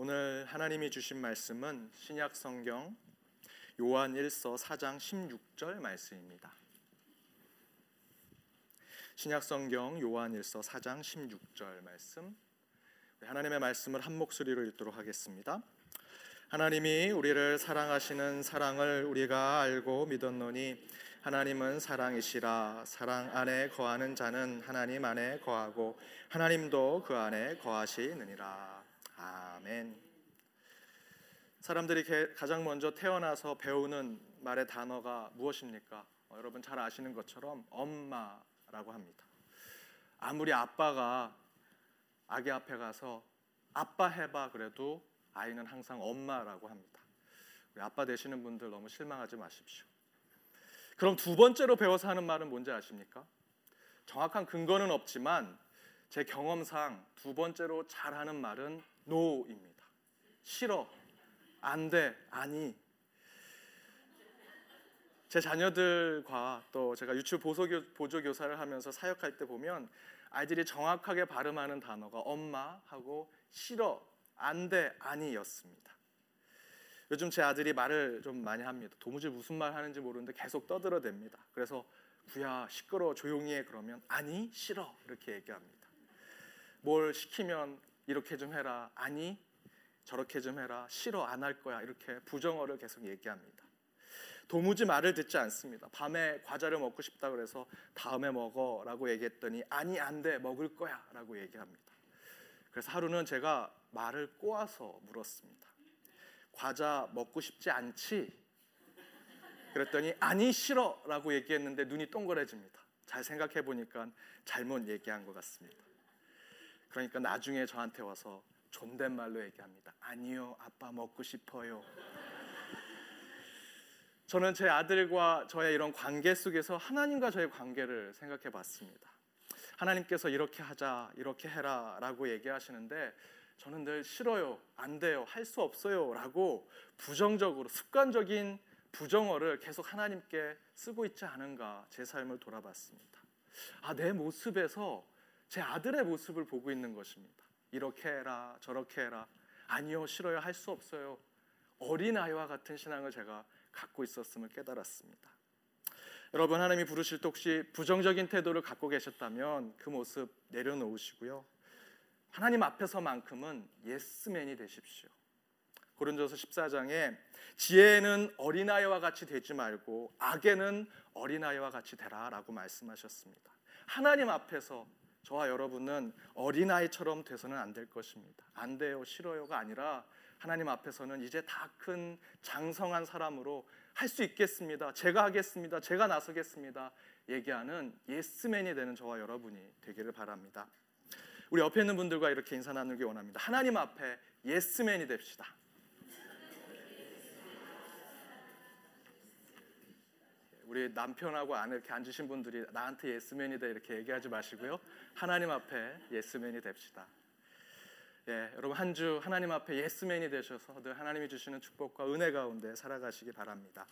오늘 하나님이 주신 말씀은 신약 성경 요한 1서 4장 16절 말씀입니다. 신약 성경 요한 1서 4장 16절 말씀. 하나님의 말씀을 한 목소리로 읽도록 하겠습니다. 하나님이 우리를 사랑하시는 사랑을 우리가 알고 믿었노니 하나님은 사랑이시라 사랑 안에 거하는 자는 하나님 안에 거하고 하나님도 그 안에 거하시느니라. 아멘. 사람들이 가장 먼저 태어나서 배우는 말의 단어가 무엇입니까? 어, 여러분 잘 아시는 것처럼 엄마라고 합니다. 아무리 아빠가 아기 앞에 가서 아빠 해봐 그래도 아이는 항상 엄마라고 합니다. 우리 아빠 되시는 분들 너무 실망하지 마십시오. 그럼 두 번째로 배워서 하는 말은 뭔지 아십니까? 정확한 근거는 없지만 제 경험상 두 번째로 잘하는 말은 no입니다. 싫어, 안 돼, 아니. 제 자녀들과 또 제가 유치부 보조 교사를 하면서 사역할 때 보면 아이들이 정확하게 발음하는 단어가 엄마하고 싫어, 안 돼, 아니였습니다. 요즘 제 아들이 말을 좀 많이 합니다. 도무지 무슨 말 하는지 모르는데 계속 떠들어댑니다. 그래서 구야 시끄러 조용히 해 그러면 아니 싫어 이렇게 얘기합니다. 뭘 시키면 이렇게 좀 해라 아니 저렇게 좀 해라 싫어 안 할 거야 이렇게 부정어를 계속 얘기합니다. 도무지 말을 듣지 않습니다. 밤에 과자를 먹고 싶다 그래서 다음에 먹어라고 얘기했더니 아니 안 돼 먹을 거야라고 얘기합니다. 그래서 하루는 제가 말을 꼬아서 물었습니다. 과자 먹고 싶지 않지? 그랬더니 아니 싫어라고 얘기했는데 눈이 동그래집니다. 잘 생각해 보니까 잘못 얘기한 것 같습니다. 그러니까 나중에 저한테 와서 존댓말로 얘기합니다. 아니요, 아빠 먹고 싶어요. 저는 제 아들과 저의 이런 관계 속에서 하나님과 저의 관계를 생각해 봤습니다. 하나님께서 이렇게 하자, 이렇게 해라 라고 얘기하시는데 저는 늘 싫어요, 안 돼요, 할 수 없어요 라고 부정적으로 습관적인 부정어를 계속 하나님께 쓰고 있지 않은가 제 삶을 돌아봤습니다. 아, 내 모습에서 제 아들의 모습을 보고 있는 것입니다. 이렇게 해라, 저렇게 해라. 아니요, 싫어요, 할 수 없어요. 어린아이와 같은 신앙을 제가 갖고 있었음을 깨달았습니다. 여러분, 하나님이 부르실 때 혹시 부정적인 태도를 갖고 계셨다면 그 모습 내려놓으시고요. 하나님 앞에서만큼은 예스맨이 되십시오. 고린도서 14장에 지혜는 어린아이와 같이 되지 말고 악에는 어린아이와 같이 되라라고 말씀하셨습니다. 하나님 앞에서 저와 여러분은 어린아이처럼 돼서는 안 될 것입니다. 안 돼요, 싫어요가 아니라 하나님 앞에서는 이제 다 큰 장성한 사람으로 할 수 있겠습니다. 제가 하겠습니다. 제가 나서겠습니다. 얘기하는 예스맨이 되는 저와 여러분이 되기를 바랍니다. 우리 옆에 있는 분들과 이렇게 인사 나누기 원합니다. 하나님 앞에 예스맨이 됩시다. 우리 남편하고 아내 이렇게 앉으신 분들이 나한테 예스맨이다 이렇게 얘기하지 마시고요. 하나님 앞에 예스맨이 됩시다. 예, 여러분 한 주 하나님 앞에 예스맨이 되셔서 늘 하나님이 주시는 축복과 은혜 가운데 살아가시기 바랍니다.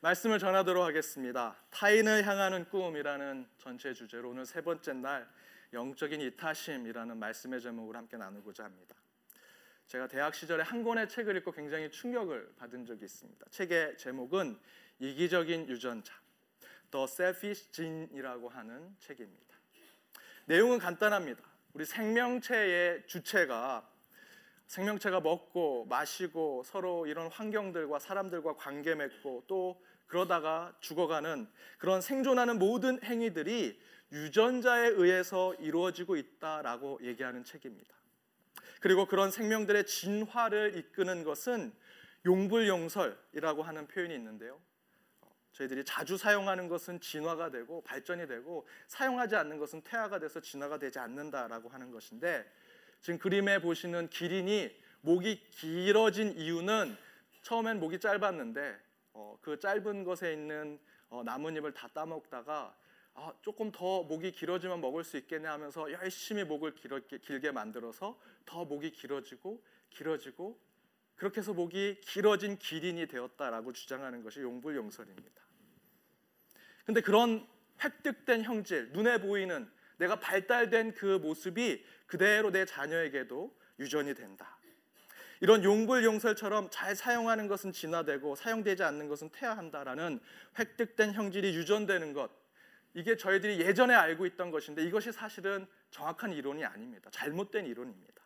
말씀을 전하도록 하겠습니다. 타인을 향하는 꿈이라는 전체 주제로 오늘 세 번째 날 영적인 이타심이라는 말씀의 제목을 함께 나누고자 합니다. 제가 대학 시절에 한 권의 책을 읽고 굉장히 충격을 받은 적이 있습니다. 책의 제목은 이기적인 유전자, The Selfish Gene이라고 하는 책입니다. 내용은 간단합니다. 우리 생명체의 주체가 생명체가 먹고 마시고 서로 이런 환경들과 사람들과 관계 맺고 또 그러다가 죽어가는 그런 생존하는 모든 행위들이 유전자에 의해서 이루어지고 있다라고 얘기하는 책입니다. 그리고 그런 생명들의 진화를 이끄는 것은 용불용설이라고 하는 표현이 있는데요. 저희들이 자주 사용하는 것은 진화가 되고 발전이 되고 사용하지 않는 것은 퇴화가 돼서 진화가 되지 않는다라고 하는 것인데 지금 그림에 보시는 기린이 목이 길어진 이유는 처음엔 목이 짧았는데 어, 그 짧은 것에 있는 어, 나뭇잎을 다 따먹다가 아, 조금 더 목이 길어지면 먹을 수 있겠네 하면서 열심히 목을 길어, 길게 만들어서 더 목이 길어지고 길어지고 그렇게 해서 목이 길어진 기린이 되었다라고 주장하는 것이 용불용설입니다. 근데 그런 획득된 형질, 눈에 보이는 내가 발달된 그 모습이 그대로 내 자녀에게도 유전이 된다. 이런 용불 용설처럼 잘 사용하는 것은 진화되고 사용되지 않는 것은 퇴화한다라는 획득된 형질이 유전되는 것 이게 저희들이 예전에 알고 있던 것인데 이것이 사실은 정확한 이론이 아닙니다. 잘못된 이론입니다.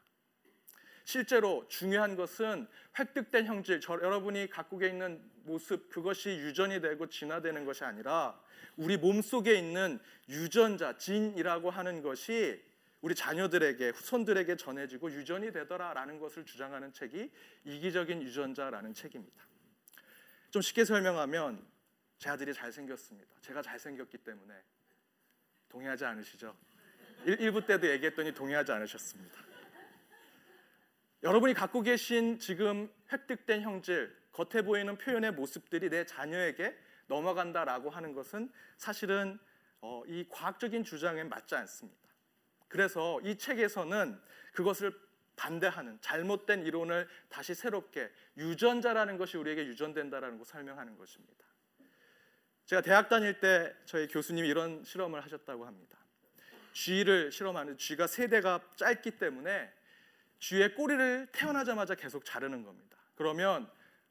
실제로 중요한 것은 획득된 형질, 저, 여러분이 갖고 있는 모습 그것이 유전이 되고 진화되는 것이 아니라 우리 몸 속에 있는 유전자, 진이라고 하는 것이 우리 자녀들에게 후손들에게 전해지고 유전이 되더라라는 것을 주장하는 책이 이기적인 유전자라는 책입니다. 좀 쉽게 설명하면 제 아들이 잘생겼습니다. 제가 잘생겼기 때문에 동의하지 않으시죠? 1, 부 때도 얘기했더니 동의하지 않으셨습니다. 여러분이 갖고 계신 지금 획득된 형질, 겉에 보이는 표현의 모습들이 내 자녀에게 넘어간다라고 하는 것은 사실은 어, 이 과학적인 주장에 맞지 않습니다. 그래서 이 책에서는 그것을 반대하는 잘못된 이론을 다시 새롭게 유전자라는 것이 우리에게 유전된다라는 걸 설명하는 것입니다. 제가 대학 다닐 때 저희 교수님이 이런 실험을 하셨다고 합니다. 쥐를 실험하는 쥐가 세대가 짧기 때문에 쥐의 꼬리를 태어나자마자 계속 자르는 겁니다. 그러면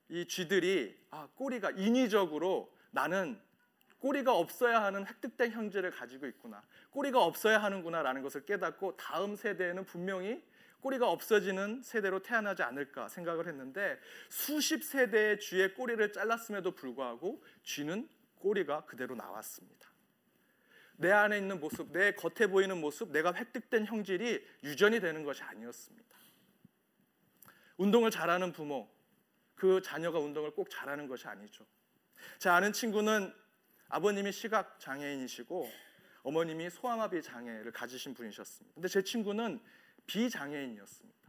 이 쥐들이 아, 꼬리가 인위적으로 나는 꼬리가 없어야 하는 획득된 형질을 가지고 있구나. 꼬리가 없어야 하는구나라는 것을 깨닫고 다음 세대에는 분명히 꼬리가 없어지는 세대로 태어나지 않을까 생각을 했는데 수십 세대의 쥐의 꼬리를 잘랐음에도 불구하고 쥐는 꼬리가 그대로 나왔습니다. 내 안에 있는 모습, 내 겉에 보이는 모습, 내가 획득된 형질이 유전이 되는 것이 아니었습니다. 운동을 잘하는 부모, 그 자녀가 운동을 꼭 잘하는 것이 아니죠. 제 아는 친구는 아버님이 시각 장애인이시고 어머님이 소아마비 장애를 가지신 분이셨습니다. 근데 제 친구는 비장애인이었습니다.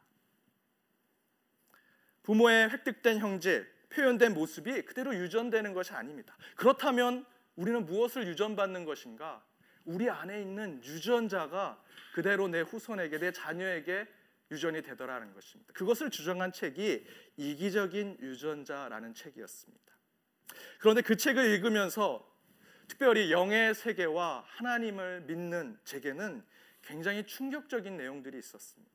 부모의 획득된 형질, 표현된 모습이 그대로 유전되는 것이 아닙니다. 그렇다면 우리는 무엇을 유전받는 것인가? 우리 안에 있는 유전자가 그대로 내 후손에게, 내 자녀에게 유전이 되더라는 것입니다. 그것을 주장한 책이 이기적인 유전자라는 책이었습니다. 그런데 그 책을 읽으면서 특별히 영의 세계와 하나님을 믿는 제게는 굉장히 충격적인 내용들이 있었습니다.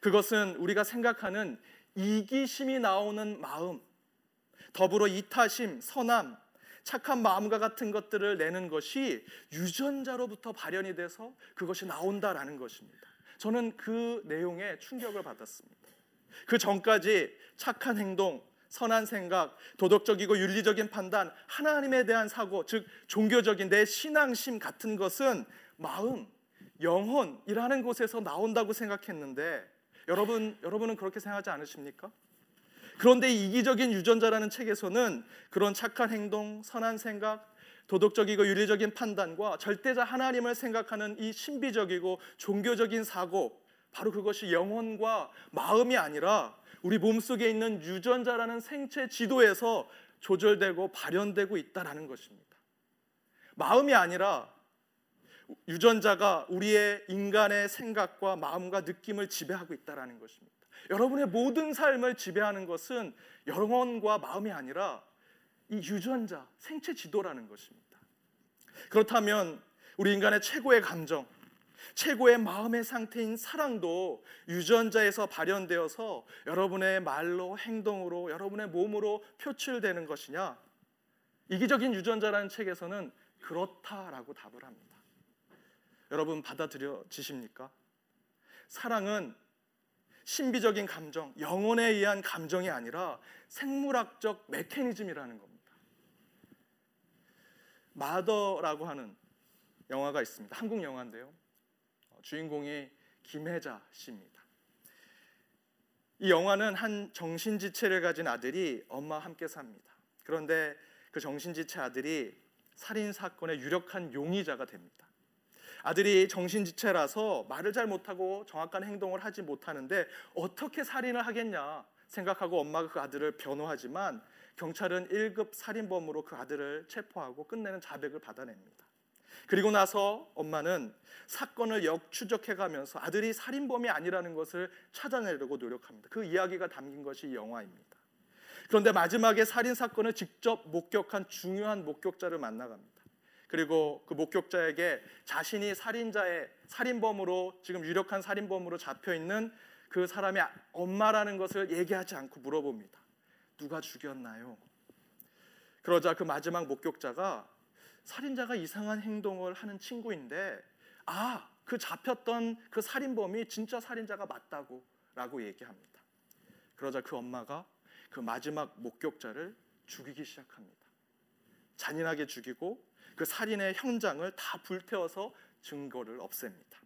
그것은 우리가 생각하는 이기심이 나오는 마음, 더불어 이타심, 선함, 착한 마음과 같은 것들을 내는 것이 유전자로부터 발현이 돼서 그것이 나온다라는 것입니다. 저는 그 내용에 충격을 받았습니다. 그 전까지 착한 행동, 선한 생각, 도덕적이고 윤리적인 판단, 하나님에 대한 사고, 즉 종교적인 내 신앙심 같은 것은 마음, 영혼이라는 곳에서 나온다고 생각했는데 여러분 여러분은 그렇게 생각하지 않으십니까? 그런데 이기적인 유전자라는 책에서는 그런 착한 행동, 선한 생각, 도덕적이고 윤리적인 판단과 절대자 하나님을 생각하는 이 신비적이고 종교적인 사고 바로 그것이 영혼과 마음이 아니라 우리 몸속에 있는 유전자라는 생체 지도에서 조절되고 발현되고 있다라는 것입니다. 마음이 아니라 유전자가 우리의 인간의 생각과 마음과 느낌을 지배하고 있다라는 것입니다. 여러분의 모든 삶을 지배하는 것은 영혼과 마음이 아니라 이 유전자, 생체 지도라는 것입니다. 그렇다면 우리 인간의 최고의 감정, 최고의 마음의 상태인 사랑도 유전자에서 발현되어서 여러분의 말로 행동으로 여러분의 몸으로 표출되는 것이냐? 이기적인 유전자라는 책에서는 그렇다라고 답을 합니다. 여러분 받아들여지십니까? 사랑은 신비적인 감정, 영혼에 의한 감정이 아니라 생물학적 메커니즘이라는 겁니다. 마더라고 하는 영화가 있습니다. 한국 영화인데요. 주인공이 김혜자 씨입니다. 이 영화는 한 정신지체를 가진 아들이 엄마와 함께 삽니다. 그런데 그 정신지체 아들이 살인 사건의 유력한 용의자가 됩니다. 아들이 정신지체라서 말을 잘 못하고 정확한 행동을 하지 못하는데 어떻게 살인을 하겠냐 생각하고 엄마가 그 아들을 변호하지만 경찰은 1급 살인범으로 그 아들을 체포하고 끝내는 자백을 받아냅니다. 그리고 나서 엄마는 사건을 역추적해 가면서 아들이 살인범이 아니라는 것을 찾아내려고 노력합니다. 그 이야기가 담긴 것이 영화입니다. 그런데 마지막에 살인 사건을 직접 목격한 중요한 목격자를 만나갑니다. 그리고 그 목격자에게 자신이 살인자의 살인범으로 지금 유력한 살인범으로 잡혀 있는 그 사람의 엄마라는 것을 얘기하지 않고 물어봅니다. 누가 죽였나요? 그러자 그 마지막 목격자가 살인자가 이상한 행동을 하는 친구인데 아, 그 잡혔던 그 살인범이 진짜 살인자가 맞다고 라고 얘기합니다. 그러자 그 엄마가 그 마지막 목격자를 죽이기 시작합니다. 잔인하게 죽이고 그 살인의 현장을 다 불태워서 증거를 없앱니다.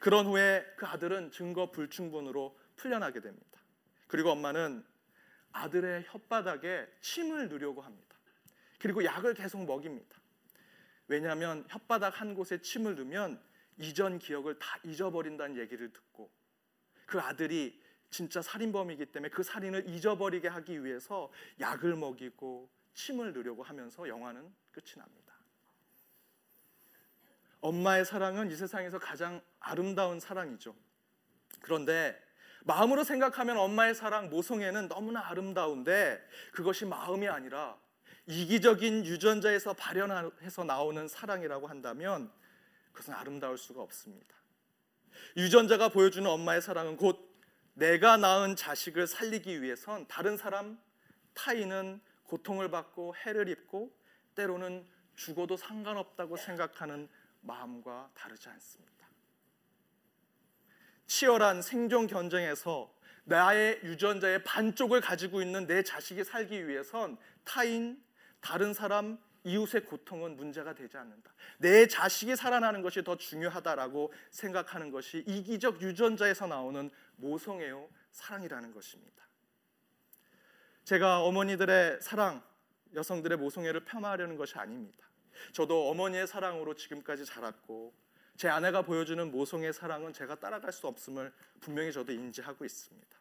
그런 후에 그 아들은 증거 불충분으로 풀려나게 됩니다. 그리고 엄마는 아들의 혓바닥에 침을 누려고 합니다. 그리고 약을 계속 먹입니다. 왜냐하면 혓바닥 한 곳에 침을 넣으면 이전 기억을 다 잊어버린다는 얘기를 듣고 그 아들이 진짜 살인범이기 때문에 그 살인을 잊어버리게 하기 위해서 약을 먹이고 침을 넣으려고 하면서 영화는 끝이 납니다. 엄마의 사랑은 이 세상에서 가장 아름다운 사랑이죠. 그런데 마음으로 생각하면 엄마의 사랑 모성애는 너무나 아름다운데 그것이 마음이 아니라 이기적인 유전자에서 발현해서 나오는 사랑이라고 한다면 그것은 아름다울 수가 없습니다. 유전자가 보여주는 엄마의 사랑은 곧 내가 낳은 자식을 살리기 위해선 다른 사람 타인은 고통을 받고 해를 입고 때로는 죽어도 상관없다고 생각하는 마음과 다르지 않습니다. 치열한 생존 경쟁에서 나의 유전자의 반쪽을 가지고 있는 내 자식이 살기 위해선 타인, 다른 사람, 이웃의 고통은 문제가 되지 않는다. 내 자식이 살아나는 것이 더 중요하다라고 생각하는 것이 이기적 유전자에서 나오는 모성애요 사랑이라는 것입니다. 제가 어머니들의 사랑, 여성들의 모성애를 폄하하려는 것이 아닙니다. 저도 어머니의 사랑으로 지금까지 자랐고 제 아내가 보여주는 모성의 사랑은 제가 따라갈 수 없음을 분명히 저도 인지하고 있습니다.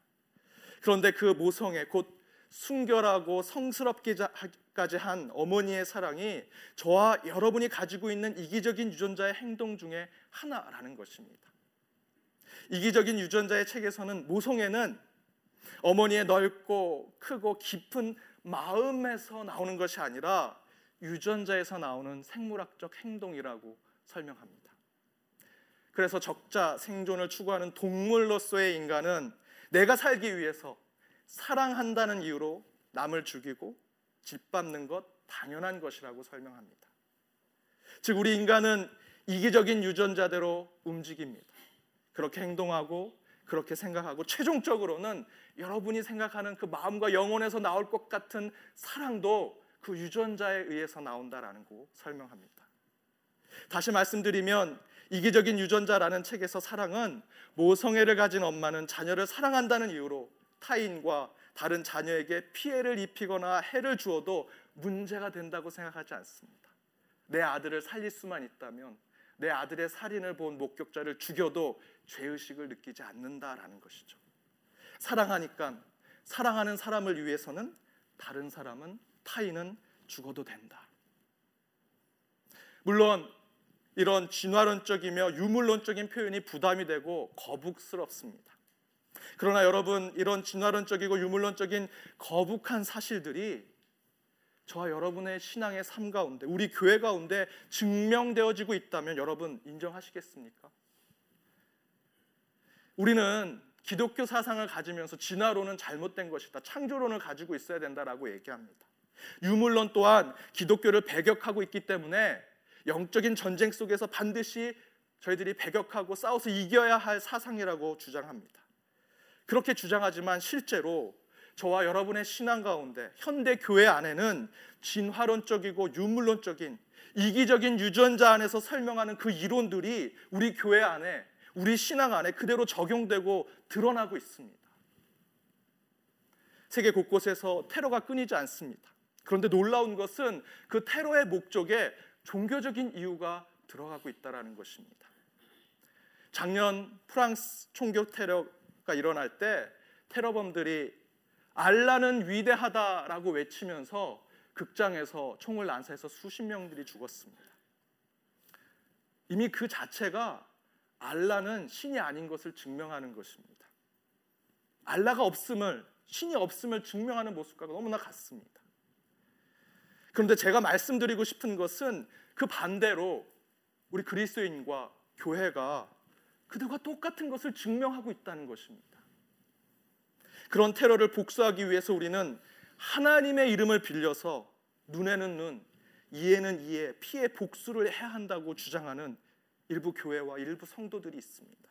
그런데 그 모성애 곧 순결하고 성스럽기까지 한 어머니의 사랑이 저와 여러분이 가지고 있는 이기적인 유전자의 행동 중에 하나라는 것입니다. 이기적인 유전자의 책에서는 모성애는 어머니의 넓고 크고 깊은 마음에서 나오는 것이 아니라 유전자에서 나오는 생물학적 행동이라고 설명합니다. 그래서 적자 생존을 추구하는 동물로서의 인간은 내가 살기 위해서 사랑한다는 이유로 남을 죽이고 짓밟는 것 당연한 것이라고 설명합니다. 즉 우리 인간은 이기적인 유전자대로 움직입니다. 그렇게 행동하고 그렇게 생각하고 최종적으로는 여러분이 생각하는 그 마음과 영혼에서 나올 것 같은 사랑도 그 유전자에 의해서 나온다라는 거 설명합니다. 다시 말씀드리면 이기적인 유전자라는 책에서 사랑은 모성애를 가진 엄마는 자녀를 사랑한다는 이유로 타인과 다른 자녀에게 피해를 입히거나 해를 주어도 문제가 된다고 생각하지 않습니다. 내 아들을 살릴 수만 있다면 내 아들의 살인을 본 목격자를 죽여도 죄의식을 느끼지 않는다라는 것이죠. 사랑하니까 사랑하는 사람을 위해서는 다른 사람은 타인은 죽어도 된다. 물론 이런 진화론적이며 유물론적인 표현이 부담이 되고 거북스럽습니다. 그러나 여러분 이런 진화론적이고 유물론적인 거북한 사실들이 저와 여러분의 신앙의 삶 가운데 우리 교회 가운데 증명되어지고 있다면 여러분 인정하시겠습니까? 우리는 기독교 사상을 가지면서 진화론은 잘못된 것이다. 창조론을 가지고 있어야 된다라고 얘기합니다. 유물론 또한 기독교를 배격하고 있기 때문에 영적인 전쟁 속에서 반드시 저희들이 배격하고 싸워서 이겨야 할 사상이라고 주장합니다. 그렇게 주장하지만 실제로 저와 여러분의 신앙 가운데 현대 교회 안에는 진화론적이고 유물론적인 이기적인 유전자 안에서 설명하는 그 이론들이 우리 교회 안에 우리 신앙 안에 그대로 적용되고 드러나고 있습니다. 세계 곳곳에서 테러가 끊이지 않습니다. 그런데 놀라운 것은 그 테러의 목적에 종교적인 이유가 들어가고 있다는 것입니다. 작년 프랑스 총격 테러가 일어날 때 테러범들이 알라는 위대하다라고 외치면서 극장에서 총을 난사해서 수십 명들이 죽었습니다. 이미 그 자체가 알라는 신이 아닌 것을 증명하는 것입니다. 알라가 없음을 신이 없음을 증명하는 모습과 너무나 같습니다. 그런데 제가 말씀드리고 싶은 것은 그 반대로 우리 그리스도인과 교회가 그들과 똑같은 것을 증명하고 있다는 것입니다. 그런 테러를 복수하기 위해서 우리는 하나님의 이름을 빌려서 눈에는 눈, 이에는 이에 피해 복수를 해야 한다고 주장하는 일부 교회와 일부 성도들이 있습니다.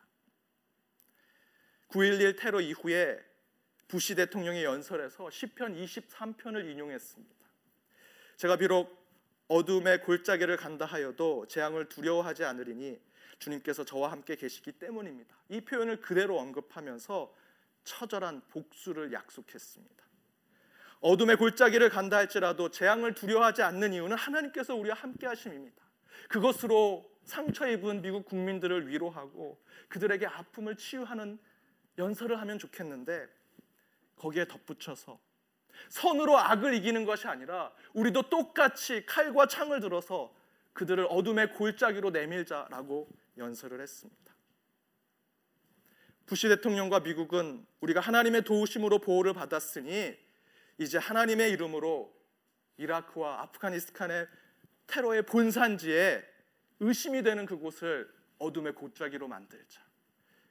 9.11 테러 이후에 부시 대통령의 연설에서 시편 23편을 인용했습니다. 제가 비록 어둠의 골짜기를 간다 하여도 재앙을 두려워하지 않으리니 주님께서 저와 함께 계시기 때문입니다. 이 표현을 그대로 언급하면서 처절한 복수를 약속했습니다. 어둠의 골짜기를 간다 할지라도 재앙을 두려워하지 않는 이유는 하나님께서 우리와 함께 하심입니다. 그것으로 상처 입은 미국 국민들을 위로하고 그들에게 아픔을 치유하는 연설을 하면 좋겠는데 거기에 덧붙여서 선으로 악을 이기는 것이 아니라 우리도 똑같이 칼과 창을 들어서 그들을 어둠의 골짜기로 내밀자라고 연설을 했습니다. 부시 대통령과 미국은 우리가 하나님의 도우심으로 보호를 받았으니 이제 하나님의 이름으로 이라크와 아프가니스탄의 테러의 본산지에 의심이 되는 그곳을 어둠의 골짜기로 만들자.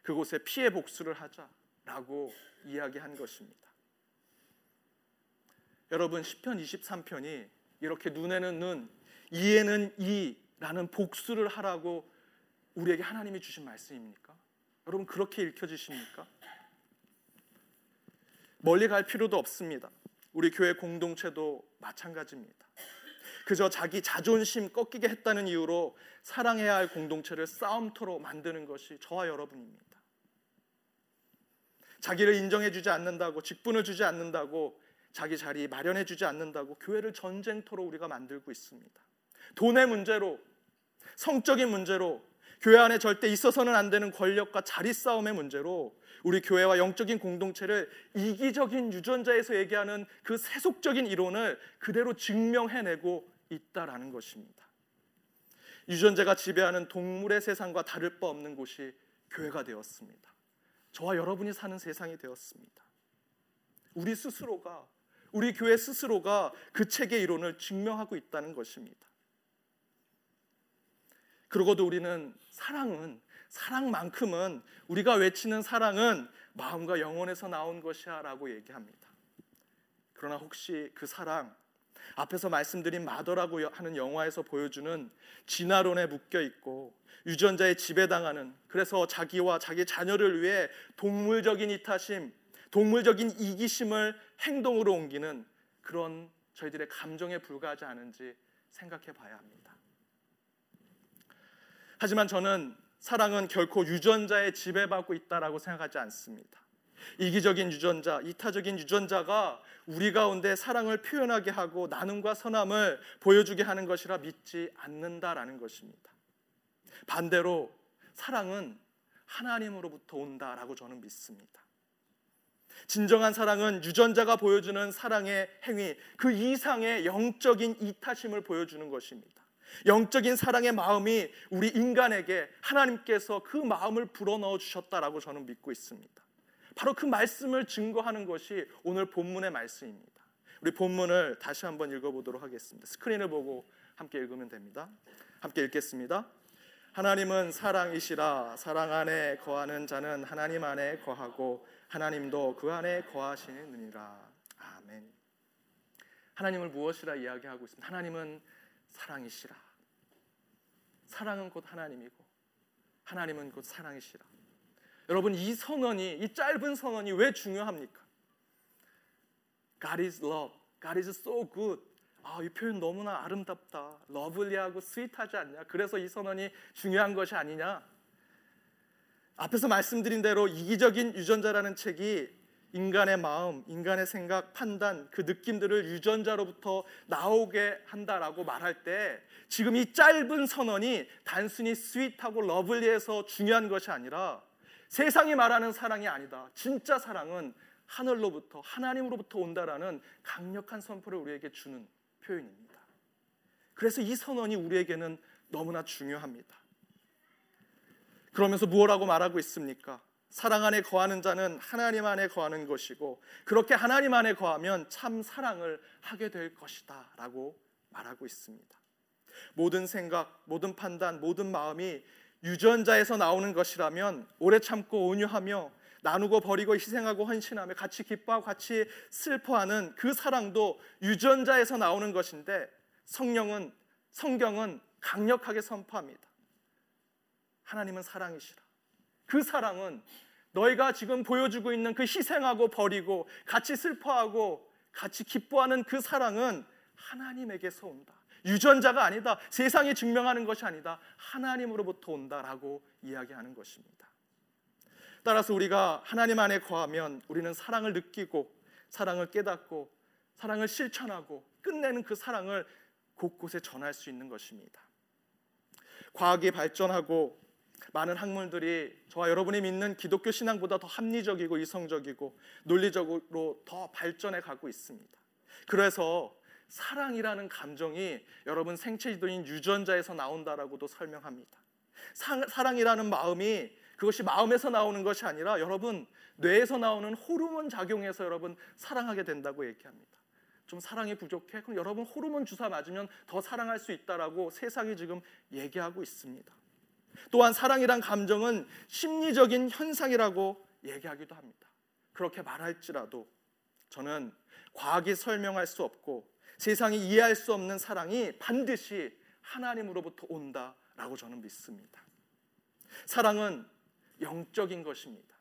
그곳에 피해 복수를 하자라고 이야기한 것입니다. 여러분 10편 23편이 이렇게 눈에는 눈, 이에는 이라는 복수를 하라고 우리에게 하나님이 주신 말씀입니까? 여러분 그렇게 읽혀지십니까? 멀리 갈 필요도 없습니다. 우리 교회 공동체도 마찬가지입니다. 그저 자기 자존심 꺾이게 했다는 이유로 사랑해야 할 공동체를 싸움터로 만드는 것이 저와 여러분입니다. 자기를 인정해 주지 않는다고 직분을 주지 않는다고 자기 자리 마련해 주지 않는다고 교회를 전쟁터로 우리가 만들고 있습니다. 돈의 문제로 성적인 문제로 교회 안에 절대 있어서는 안 되는 권력과 자리 싸움의 문제로 우리 교회와 영적인 공동체를 이기적인 유전자에서 얘기하는 그 세속적인 이론을 그대로 증명해내고 있다라는 것입니다. 유전자가 지배하는 동물의 세상과 다를 바 없는 곳이 교회가 되었습니다. 저와 여러분이 사는 세상이 되었습니다. 우리 스스로가 우리 교회 스스로가 그 책의 이론을 증명하고 있다는 것입니다. 그러고도 우리는 사랑은 사랑만큼은 우리가 외치는 사랑은 마음과 영혼에서 나온 것이야라고 얘기합니다. 그러나 혹시 그 사랑 앞에서 말씀드린 마더라고 하는 영화에서 보여주는 진화론에 묶여 있고 유전자에 지배당하는 그래서 자기와 자기 자녀를 위해 동물적인 이타심 동물적인 이기심을 행동으로 옮기는 그런 저희들의 감정에 불과하지 않은지 생각해 봐야 합니다. 하지만 저는 사랑은 결코 유전자에 지배받고 있다라고 생각하지 않습니다. 이기적인 유전자, 이타적인 유전자가 우리 가운데 사랑을 표현하게 하고 나눔과 선함을 보여주게 하는 것이라 믿지 않는다라는 것입니다. 반대로 사랑은 하나님으로부터 온다라고 저는 믿습니다. 진정한 사랑은 유전자가 보여주는 사랑의 행위, 그 이상의 영적인 이타심을 보여주는 것입니다. 영적인 사랑의 마음이 우리 인간에게 하나님께서 그 마음을 불어넣어 주셨다라고 저는 믿고 있습니다. 바로 그 말씀을 증거하는 것이 오늘 본문의 말씀입니다. 우리 본문을 다시 한번 읽어보도록 하겠습니다. 스크린을 보고 함께 읽으면 됩니다. 함께 읽겠습니다. 하나님은 사랑이시라 사랑 안에 거하는 자는 하나님 안에 거하고 하나님도 그 안에 거하시느니라. 아멘. 하나님을 무엇이라 이야기하고 있습니다. 하나님은 사랑이시라. 사랑은 곧 하나님이고 하나님은 곧 사랑이시라. 여러분 이 선언이 이 짧은 선언이 왜 중요합니까? God is love. God is so good. 아, 이 표현 너무나 아름답다. lovely하고 sweet하지 않냐? 그래서 이 선언이 중요한 것이 아니냐? 앞에서 말씀드린 대로 이기적인 유전자라는 책이 인간의 마음, 인간의 생각, 판단, 그 느낌들을 유전자로부터 나오게 한다라고 말할 때 지금 이 짧은 선언이 단순히 sweet하고 lovely해서 중요한 것이 아니라 세상이 말하는 사랑이 아니다. 진짜 사랑은 하늘로부터 하나님으로부터 온다라는 강력한 선포를 우리에게 주는 표현입니다. 그래서 이 선언이 우리에게는 너무나 중요합니다. 그러면서 무엇라고 말하고 있습니까? 사랑 안에 거하는 자는 하나님 안에 거하는 것이고 그렇게 하나님 안에 거하면 참 사랑을 하게 될 것이다라고 말하고 있습니다. 모든 생각, 모든 판단, 모든 마음이 유전자에서 나오는 것이라면 오래 참고 온유하며 나누고 버리고 희생하고 헌신하며 같이 기뻐하고 같이 슬퍼하는 그 사랑도 유전자에서 나오는 것인데 성령은 성경은 강력하게 선포합니다. 하나님은 사랑이시라. 그 사랑은 너희가 지금 보여주고 있는 그 희생하고 버리고 같이 슬퍼하고 같이 기뻐하는 그 사랑은 하나님에게서 온다. 유전자가 아니다. 세상이 증명하는 것이 아니다. 하나님으로부터 온다라고 이야기하는 것입니다. 따라서 우리가 하나님 안에 거하면 우리는 사랑을 느끼고 사랑을 깨닫고 사랑을 실천하고 끝내는 그 사랑을 곳곳에 전할 수 있는 것입니다. 과학이 발전하고 많은 학문들이 저와 여러분이 믿는 기독교 신앙보다 더 합리적이고 이성적이고 논리적으로 더 발전해 가고 있습니다. 그래서 사랑이라는 감정이 여러분 생체 지도인 유전자에서 나온다라고도 설명합니다. 사랑이라는 마음이 그것이 마음에서 나오는 것이 아니라 여러분 뇌에서 나오는 호르몬 작용에서 여러분 사랑하게 된다고 얘기합니다. 좀 사랑이 부족해? 그럼 여러분 호르몬 주사 맞으면 더 사랑할 수 있다라고 세상이 지금 얘기하고 있습니다. 또한 사랑이란 감정은 심리적인 현상이라고 얘기하기도 합니다. 그렇게 말할지라도 저는 과학이 설명할 수 없고 세상이 이해할 수 없는 사랑이 반드시 하나님으로부터 온다라고 저는 믿습니다. 사랑은 영적인 것입니다.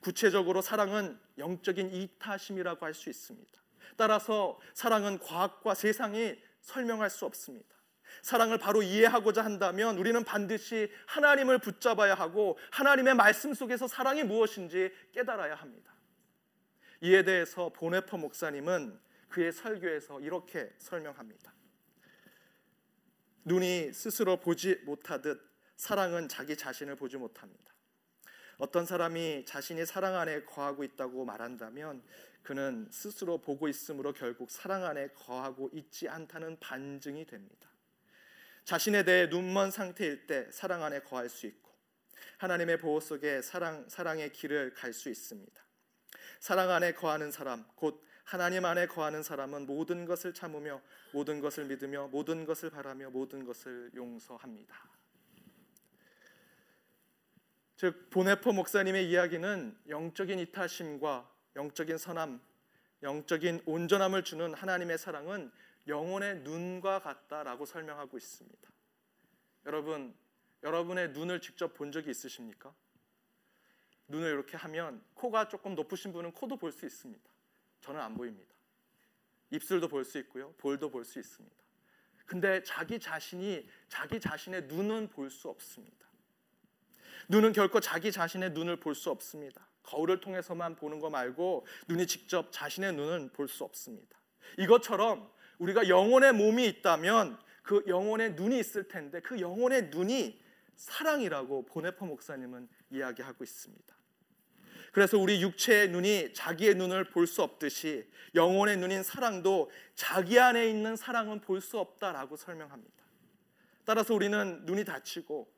구체적으로 사랑은 영적인 이타심이라고 할 수 있습니다. 따라서 사랑은 과학과 세상이 설명할 수 없습니다. 사랑을 바로 이해하고자 한다면 우리는 반드시 하나님을 붙잡아야 하고 하나님의 말씀 속에서 사랑이 무엇인지 깨달아야 합니다. 이에 대해서 보네퍼 목사님은 그의 설교에서 이렇게 설명합니다. 눈이 스스로 보지 못하듯 사랑은 자기 자신을 보지 못합니다. 어떤 사람이 자신이 사랑 안에 거하고 있다고 말한다면 그는 스스로 보고 있으므로 결국 사랑 안에 거하고 있지 않다는 반증이 됩니다. 자신에 대해 눈먼 상태일 때 사랑 안에 거할 수 있고 하나님의 보호 속에 사랑 사랑의 길을 갈 수 있습니다. 사랑 안에 거하는 사람 곧 하나님 안에 거하는 사람은 모든 것을 참으며 모든 것을 믿으며 모든 것을 바라며 모든 것을 용서합니다. 즉 보네포 목사님의 이야기는 영적인 이타심과 영적인 선함, 영적인 온전함을 주는 하나님의 사랑은 영혼의 눈과 같다라고 설명하고 있습니다. 여러분, 여러분의 눈을 직접 본 적이 있으십니까? 눈을 이렇게 하면 코가 조금 높으신 분은 코도 볼 수 있습니다. 저는 안 보입니다. 입술도 볼 수 있고요. 볼도 볼 수 있습니다. 근데 자기 자신이 자기 자신의 눈은 볼 수 없습니다. 눈은 결코 자기 자신의 눈을 볼 수 없습니다. 거울을 통해서만 보는 거 말고 눈이 직접 자신의 눈은 볼 수 없습니다. 이것처럼 우리가 영혼의 몸이 있다면 그 영혼의 눈이 있을 텐데 그 영혼의 눈이 사랑이라고 보네퍼 목사님은 이야기하고 있습니다. 그래서 우리 육체의 눈이 자기의 눈을 볼 수 없듯이 영혼의 눈인 사랑도 자기 안에 있는 사랑은 볼 수 없다라고 설명합니다. 따라서 우리는 눈이 다치고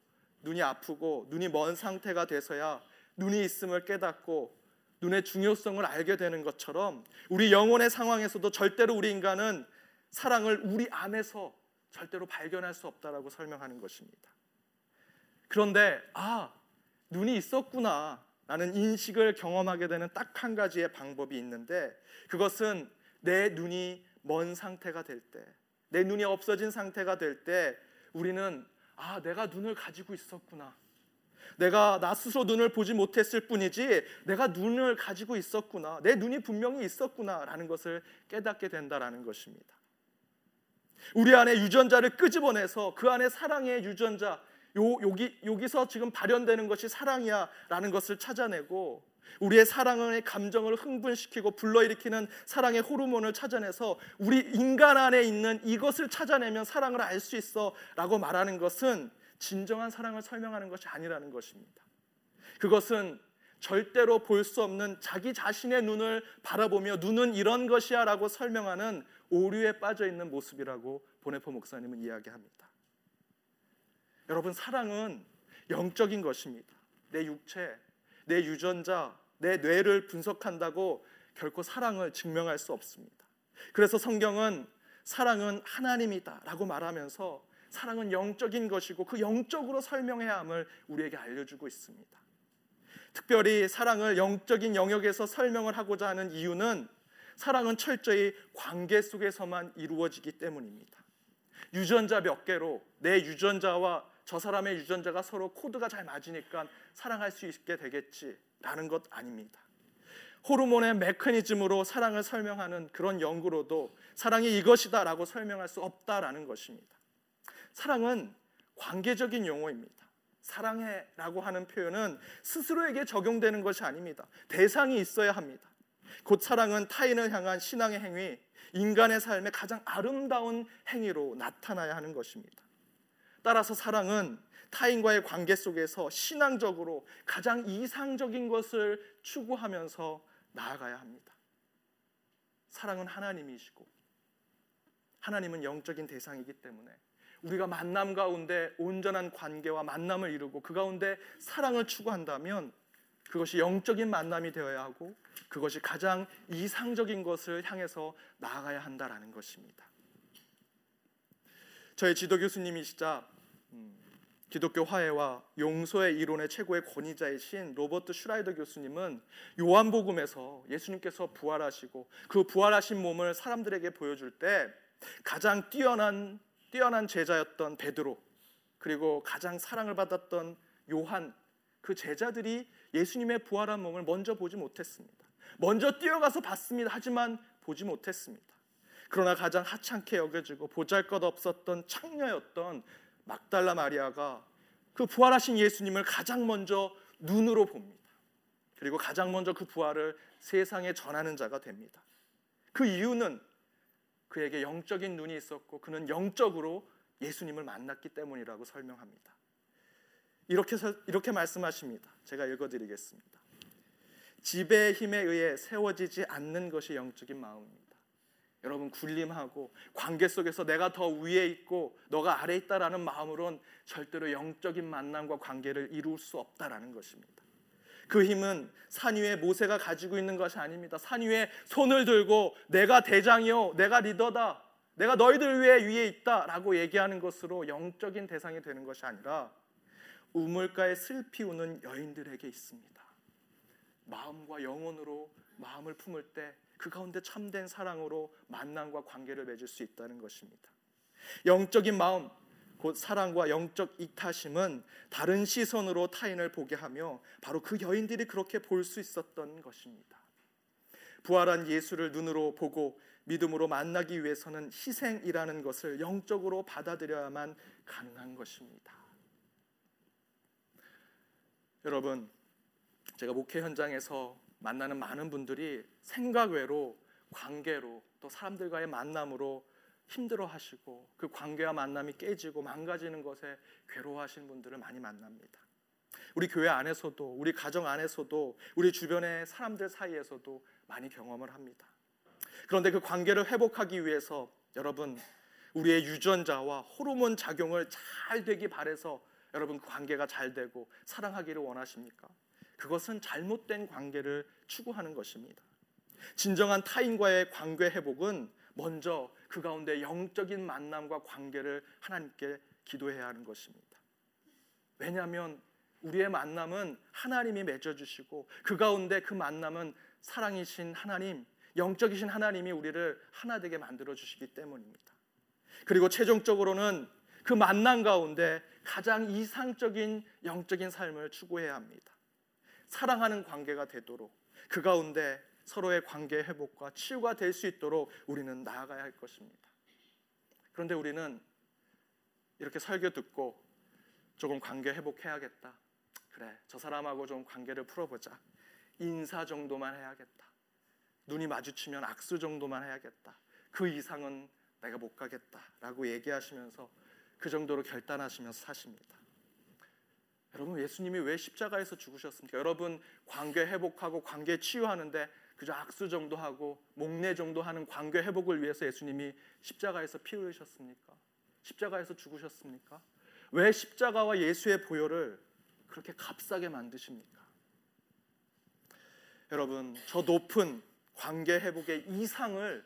눈이 아프고 눈이 먼 상태가 돼서야 눈이 있음을 깨닫고 눈의 중요성을 알게 되는 것처럼 우리 영혼의 상황에서도 절대로 우리 인간은 사랑을 우리 안에서 절대로 발견할 수 없다라고 설명하는 것입니다. 그런데 아 눈이 있었구나 라는 인식을 경험하게 되는 딱 한 가지의 방법이 있는데 그것은 내 눈이 먼 상태가 될 때, 내 눈이 없어진 상태가 될 때 우리는 아, 내가 눈을 가지고 있었구나. 내가 나 스스로 눈을 보지 못했을 뿐이지 내가 눈을 가지고 있었구나. 내 눈이 분명히 있었구나라는 것을 깨닫게 된다라는 것입니다. 우리 안에 유전자를 끄집어내서 그 안에 사랑의 유전자, 요, 여기, 여기서 지금 발현되는 것이 사랑이야 라는 것을 찾아내고 우리의 사랑의 감정을 흥분시키고 불러일으키는 사랑의 호르몬을 찾아내서 우리 인간 안에 있는 이것을 찾아내면 사랑을 알 수 있어 라고 말하는 것은 진정한 사랑을 설명하는 것이 아니라는 것입니다. 그것은 절대로 볼 수 없는 자기 자신의 눈을 바라보며 눈은 이런 것이야 라고 설명하는 오류에 빠져 있는 모습이라고 보네포 목사님은 이야기합니다. 여러분 사랑은 영적인 것입니다. 내 육체, 내 유전자, 내 뇌를 분석한다고 결코 사랑을 증명할 수 없습니다. 그래서 성경은 사랑은 하나님이다라고 말하면서 사랑은 영적인 것이고 그 영적으로 설명해야 함을 우리에게 알려주고 있습니다. 특별히 사랑을 영적인 영역에서 설명을 하고자 하는 이유는 사랑은 철저히 관계 속에서만 이루어지기 때문입니다. 유전자 몇 개로 내 유전자와 저 사람의 유전자가 서로 코드가 잘 맞으니까 사랑할 수 있게 되겠지라는 것 아닙니다. 호르몬의 메커니즘으로 사랑을 설명하는 그런 연구로도 사랑이 이것이다라고 설명할 수 없다라는 것입니다. 사랑은 관계적인 용어입니다. 사랑해라고 하는 표현은 스스로에게 적용되는 것이 아닙니다. 대상이 있어야 합니다. 곧 사랑은 타인을 향한 신앙의 행위, 인간의 삶의 가장 아름다운 행위로 나타나야 하는 것입니다. 따라서 사랑은 타인과의 관계 속에서 신앙적으로 가장 이상적인 것을 추구하면서 나아가야 합니다. 사랑은 하나님이시고 하나님은 영적인 대상이기 때문에 우리가 만남 가운데 온전한 관계와 만남을 이루고 그 가운데 사랑을 추구한다면 그것이 영적인 만남이 되어야 하고 그것이 가장 이상적인 것을 향해서 나아가야 한다라는 것입니다. 저희 지도 교수님이시자 음, 기독교 화해와 용서의 이론의 최고의 권위자이신 로버트 슈라이더 교수님은 요한복음에서 예수님께서 부활하시고 그 부활하신 몸을 사람들에게 보여줄 때 가장 뛰어난 뛰어난 제자였던 베드로 그리고 가장 사랑을 받았던 요한 그 제자들이 예수님의 부활한 몸을 먼저 보지 못했습니다. 먼저 뛰어가서 봤습니다. 하지만 보지 못했습니다. 그러나 가장 하찮게 여겨지고 보잘것 없었던 창녀였던 막달라 마리아가 그 부활하신 예수님을 가장 먼저 눈으로 봅니다. 그리고 가장 먼저 그 부활을 세상에 전하는 자가 됩니다. 그 이유는 그에게 영적인 눈이 있었고 그는 영적으로 예수님을 만났기 때문이라고 설명합니다. 이렇게 이렇게 말씀하십니다. 제가 읽어드리겠습니다. 지배의 힘에 의해 세워지지 않는 것이 영적인 마음입니다. 여러분 군림하고 관계 속에서 내가 더 위에 있고 너가 아래 있다라는 마음으론 절대로 영적인 만남과 관계를 이룰 수 없다라는 것입니다. 그 힘은 산 위에 모세가 가지고 있는 것이 아닙니다. 산 위에 손을 들고 내가 대장이요, 내가 리더다, 내가 너희들 위해 위에 있다라고 얘기하는 것으로 영적인 대상이 되는 것이 아니라 우물가에 슬피 우는 여인들에게 있습니다. 마음과 영혼으로 마음을 품을 때 그 가운데 참된 사랑으로 만남과 관계를 맺을 수 있다는 것입니다. 영적인 마음, 곧 사랑과 영적 이타심은 다른 시선으로 타인을 보게 하며 바로 그 여인들이 그렇게 볼 수 있었던 것입니다. 부활한 예수를 눈으로 보고 믿음으로 만나기 위해서는 희생이라는 것을 영적으로 받아들여야만 가능한 것입니다. 여러분, 제가 목회 현장에서 만나는 많은 분들이 생각 외로 관계로 또 사람들과의 만남으로 힘들어 하시고 그 관계와 만남이 깨지고 망가지는 것에 괴로워하시는 분들을 많이 만납니다. 우리 교회 안에서도 우리 가정 안에서도 우리 주변의 사람들 사이에서도 많이 경험을 합니다. 그런데 그 관계를 회복하기 위해서 여러분 우리의 유전자와 호르몬 작용을 잘 되기 바래서 여러분 그 관계가 잘 되고 사랑하기를 원하십니까? 그것은 잘못된 관계를 추구하는 것입니다. 진정한 타인과의 관계 회복은 먼저 그 가운데 영적인 만남과 관계를 하나님께 기도해야 하는 것입니다. 왜냐하면 우리의 만남은 하나님이 맺어주시고 그 가운데 그 만남은 사랑이신 하나님, 영적이신 하나님이 우리를 하나 되게 만들어 주시기 때문입니다. 그리고 최종적으로는 그 만남 가운데 가장 이상적인 영적인 삶을 추구해야 합니다. 사랑하는 관계가 되도록 그 가운데 서로의 관계 회복과 치유가 될 수 있도록 우리는 나아가야 할 것입니다. 그런데 우리는 이렇게 설교 듣고 조금 관계 회복해야겠다. 그래, 저 사람하고 좀 관계를 풀어보자. 인사 정도만 해야겠다. 눈이 마주치면 악수 정도만 해야겠다. 그 이상은 내가 못 가겠다라고 얘기하시면서 그 정도로 결단하시면서 사십니다. 여러분 예수님이 왜 십자가에서 죽으셨습니까? 여러분 관계 회복하고 관계 치유하는데 그저 악수 정도 하고 목례 정도 하는 관계 회복을 위해서 예수님이 십자가에서 피 흘리셨습니까? 십자가에서 죽으셨습니까? 왜 십자가와 예수의 보혈을 그렇게 값싸게 만드십니까? 여러분, 저 높은 관계 회복의 이상을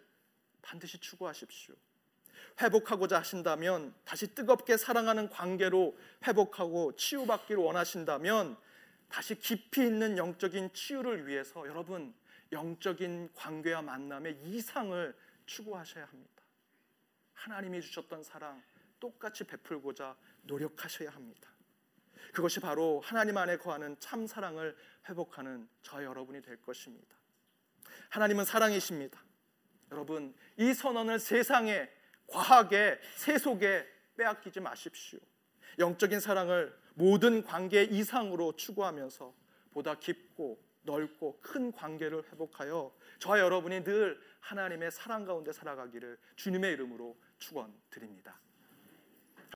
반드시 추구하십시오. 회복하고자 하신다면 다시 뜨겁게 사랑하는 관계로 회복하고 치유받기를 원하신다면 다시 깊이 있는 영적인 치유를 위해서 여러분 영적인 관계와 만남의 이상을 추구하셔야 합니다. 하나님이 주셨던 사랑 똑같이 베풀고자 노력하셔야 합니다. 그것이 바로 하나님 안에 거하는 참 사랑을 회복하는 저 여러분이 될 것입니다. 하나님은 사랑이십니다. 여러분, 이 선언을 세상에 과하게 세속에 빼앗기지 마십시오. 영적인 사랑을 모든 관계 이상으로 추구하면서 보다 깊고 넓고 큰 관계를 회복하여 저와 여러분이 늘 하나님의 사랑 가운데 살아가기를 주님의 이름으로 축원드립니다.